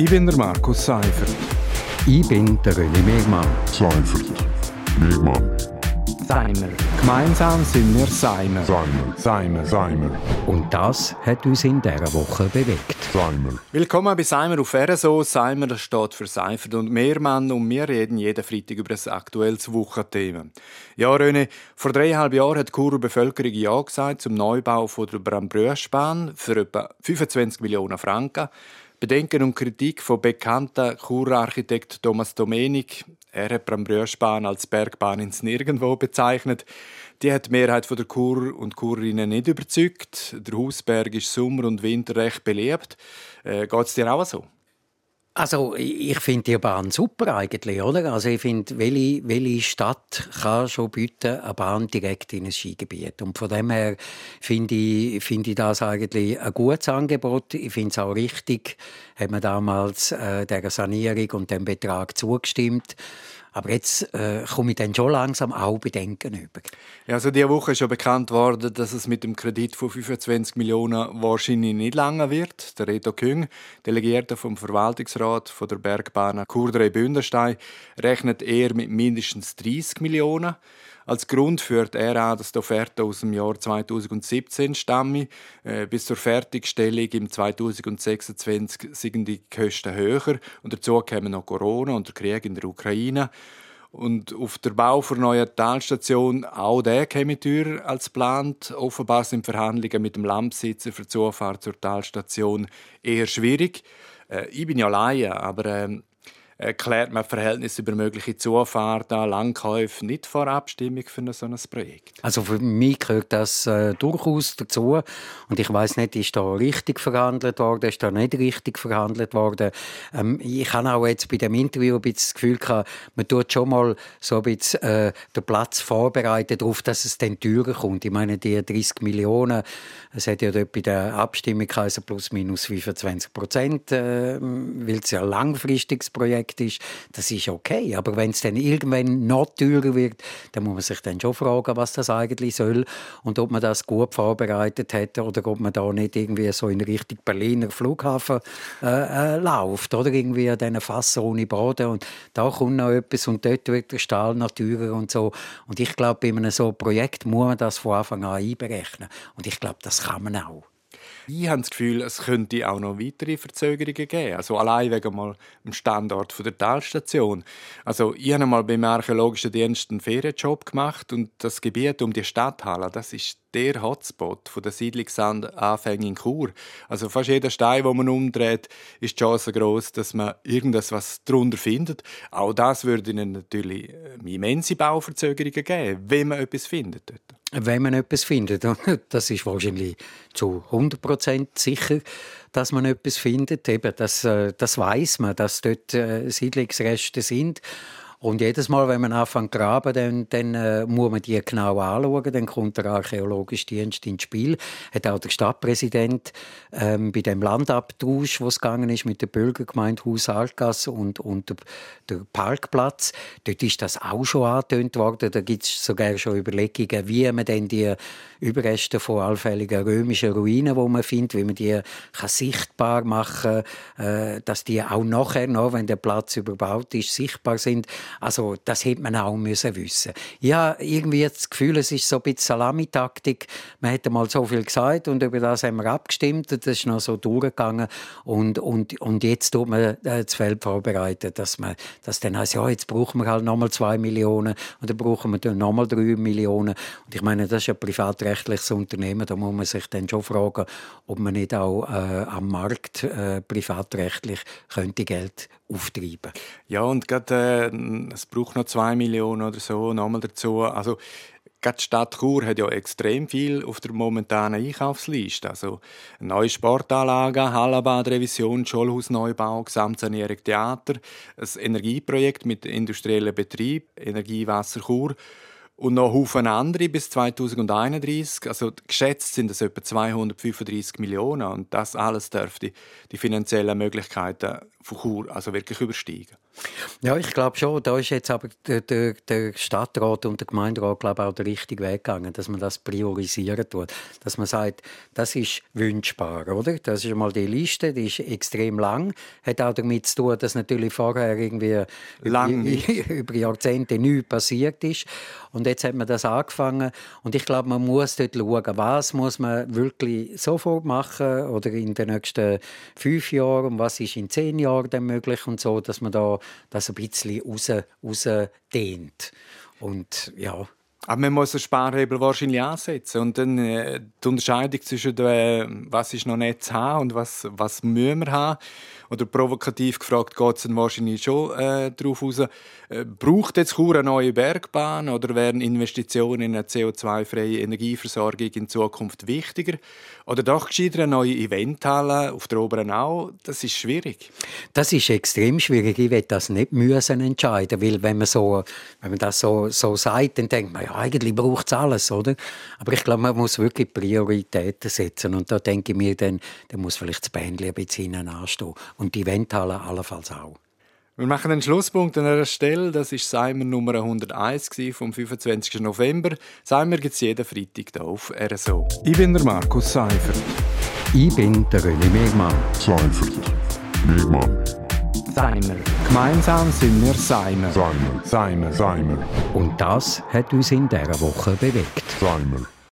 Ich bin der Markus Seifert. Ich bin der René Megmann. Seifert. Megmann. Seimer. Gemeinsam sind wir Seimer. Seimer. Seimer. Seimer. Und das hat uns in dieser Woche bewegt. Seimer. Willkommen bei Seimer auf RSO. Seimer das steht für Seifert und Mehrmann und wir reden jeden Freitag über ein aktuelles Wochenthema. Ja, René, vor dreieinhalb Jahren hat die Churer Bevölkerung Ja gesagt zum Neubau von der Brambröschbahn für etwa 25 Millionen Franken. Bedenken und Kritik von bekannten Churer-Architekt Thomas Domenik. Er hat Brambröschbahn als Bergbahn ins Nirgendwo bezeichnet. Die hat die Mehrheit der Churer und Churerinnen nicht überzeugt. Der Hausberg ist Sommer und Winter recht beliebt. Äh, Geht es dir auch so? Also ich finde die Bahn super eigentlich, oder? Also ich finde, welche, welche Stadt kann schon bieten eine Bahn direkt in ein Skigebiet? Und von dem her finde ich, finde ich das eigentlich ein gutes Angebot. Ich finde es auch richtig, hat man damals äh, der Sanierung und dem Betrag zugestimmt. Aber jetzt äh, komme ich dann schon langsam auch Bedenken über. Ja, also diese Woche ist schon bekannt worden, dass es mit dem Kredit von 25 Millionen wahrscheinlich nicht lange wird. Der Reto Küng, Delegierter vom Verwaltungsrat von der Bergbahn Kurdrei Bündenstein, rechnet eher mit mindestens 30 Millionen. Als Grund führt er an, dass die Offerte aus dem Jahr 2017 stamme. Äh, bis zur Fertigstellung im 2026 sind die Kosten höher und dazu kommen noch Corona und der Krieg in der Ukraine. Und auf der Bau der neuen Talstation, auch der käme teurer als geplant. Offenbar sind Verhandlungen mit dem Landbesitzer für die Zufahrt zur Talstation eher schwierig. Äh, ich bin ja Laie, aber äh, erklärt man Verhältnis über mögliche Zufahrten, Langkäufe nicht vor Abstimmung für ein solches Projekt? Also für mich gehört das äh, durchaus dazu. Und ich weiß nicht, ist da richtig verhandelt worden, ist da nicht richtig verhandelt worden. Ähm, ich habe auch jetzt bei dem Interview ein bisschen das Gefühl gehabt, man tut schon mal so ein bisschen äh, den Platz vorbereiten darauf, dass es dann teurer kommt. Ich meine, die 30 Millionen, es hat ja dort bei der Abstimmung also plus minus 25 Prozent, äh, weil es ja ein langfristiges Projekt Projekt ist, das ist okay. Aber wenn es dann irgendwann noch teurer wird, dann muss man sich dann schon fragen, was das eigentlich soll und ob man das gut vorbereitet hat oder ob man da nicht irgendwie so in Richtung Berliner Flughafen äh, äh, läuft oder irgendwie an diesen Fassen ohne Boden und da kommt noch etwas und dort wird der Stahl noch teurer und so. Und ich glaube, bei einem so Projekt muss man das von Anfang an einberechnen. Und ich glaube, das kann man auch. Ich habe das Gefühl, es könnte auch noch weitere Verzögerungen geben. Also allein wegen mal dem Standort der Talstation. Also ich habe mal beim Archäologischen Dienst einen Ferienjob gemacht und das Gebiet um die Stadthalle, das ist der Hotspot der Siedlungsanfänge in Chur. Also fast jeder Stein, wo man umdreht, ist die Chance groß, dass man irgendwas was darunter findet. Auch das würde ihnen natürlich äh, immense Bauverzögerungen geben, wenn man etwas findet dort. Wenn man etwas findet, das ist wahrscheinlich zu 100% sicher, dass man etwas findet. Eben, das, äh, das weiß man, dass dort äh, Siedlungsreste sind. Und jedes Mal, wenn man anfängt zu graben, dann, dann äh, muss man die genau anschauen. Dann kommt der archäologische Dienst ins Spiel. Hat auch der Stadtpräsident ähm, bei dem Landabtausch, wo es gegangen ist mit der Bürgergemeinde Haus Altgasse und, und der, der, Parkplatz, dort ist das auch schon angetönt worden. Da gibt es sogar schon Überlegungen, wie man denn die Überreste von allfälligen römischen Ruinen, wo man findet, wie man die kann sichtbar machen, äh, dass die auch nachher noch, wenn der Platz überbaut ist, sichtbar sind. Also das hätte man auch müssen wissen. Ja, irgendwie das Gefühl, es ist so ein bisschen Salamitaktik. Man hätte mal so viel gesagt und über das haben wir abgestimmt. Das ist noch so durchgegangen und und und jetzt tut man äh, das Feld vorbereiten, dass man, dass dann heißt, ja jetzt brauchen wir halt nochmal zwei Millionen und dann brauchen wir dann nochmal drei Millionen. Und ich meine, das ist ein privatrechtliches Unternehmen, da muss man sich dann schon fragen, ob man nicht auch äh, am Markt äh, privatrechtlich könnte Geld auftreiben. Ja, und gerade, äh, es braucht noch zwei Millionen oder so nochmal dazu. Also, Gerade die Stadt Chur hat ja extrem viel auf der momentanen Einkaufsliste. Also neue Sportanlagen, Hallenbadrevision, Schulhausneubau, Gesamtsanierung Theater, ein Energieprojekt mit industriellem Betrieb, Energiewasser Chur und noch Haufen andere bis 2031. Also geschätzt sind es etwa 235 Millionen und das alles dürfte die finanziellen Möglichkeiten von Chur also wirklich übersteigen. Ja, ich glaube schon. Da ist jetzt aber der, der, der, Stadtrat und der Gemeinderat glaube auch der richtige Weg gegangen, dass man das priorisieren tut. Dass man sagt, das ist wünschbar, oder? Das ist mal die Liste, die ist extrem lang. Hat auch damit zu tun, dass natürlich vorher irgendwie lang über, Jahrzehnte nichts passiert ist. Und jetzt hat man das angefangen. Und ich glaube, man muss dort schauen, was muss man wirklich sofort machen oder in den nächsten fünf Jahren und was ist in zehn Jahren dann möglich und so, dass man da das ein bisschen raus. Und ja, aber man muss den Sparhebel wahrscheinlich ansetzen. Und dann äh, die Unterscheidung zwischen, äh, was ist noch nicht zu haben und was, was müssen wir haben. Oder provokativ gefragt, geht es dann wahrscheinlich schon äh, darauf raus, äh, braucht jetzt Chur eine neue Bergbahn oder wären Investitionen in eine CO2-freie Energieversorgung in Zukunft wichtiger? Oder doch gescheiter eine neue Eventhalle auf der Oberen Au? Das ist schwierig. Das ist extrem schwierig. Ich will das nicht müssen entscheiden, weil wenn man, so, wenn man das so, so sagt, dann denkt man, ja, eigentlich braucht es alles, oder? Aber ich glaube, man muss wirklich Prioritäten setzen und da denke ich mir, dann, dann muss vielleicht das Bändchen ein bisschen anstehen und die Eventhalle allenfalls auch. Wir machen einen Schlusspunkt an einer Stelle. Das ist Seimer Nummer 101 vom 25. November. Seimer gibt es jeden Freitag hier auf RSO. Ich bin der Markus Seifert. Ich bin der René Megmann. Seifert. Megmann. Seimer. Gemeinsam sind wir Seimer. Seimer. Seimer. Seimer. Und das hat uns in dieser Woche bewegt. Seimer.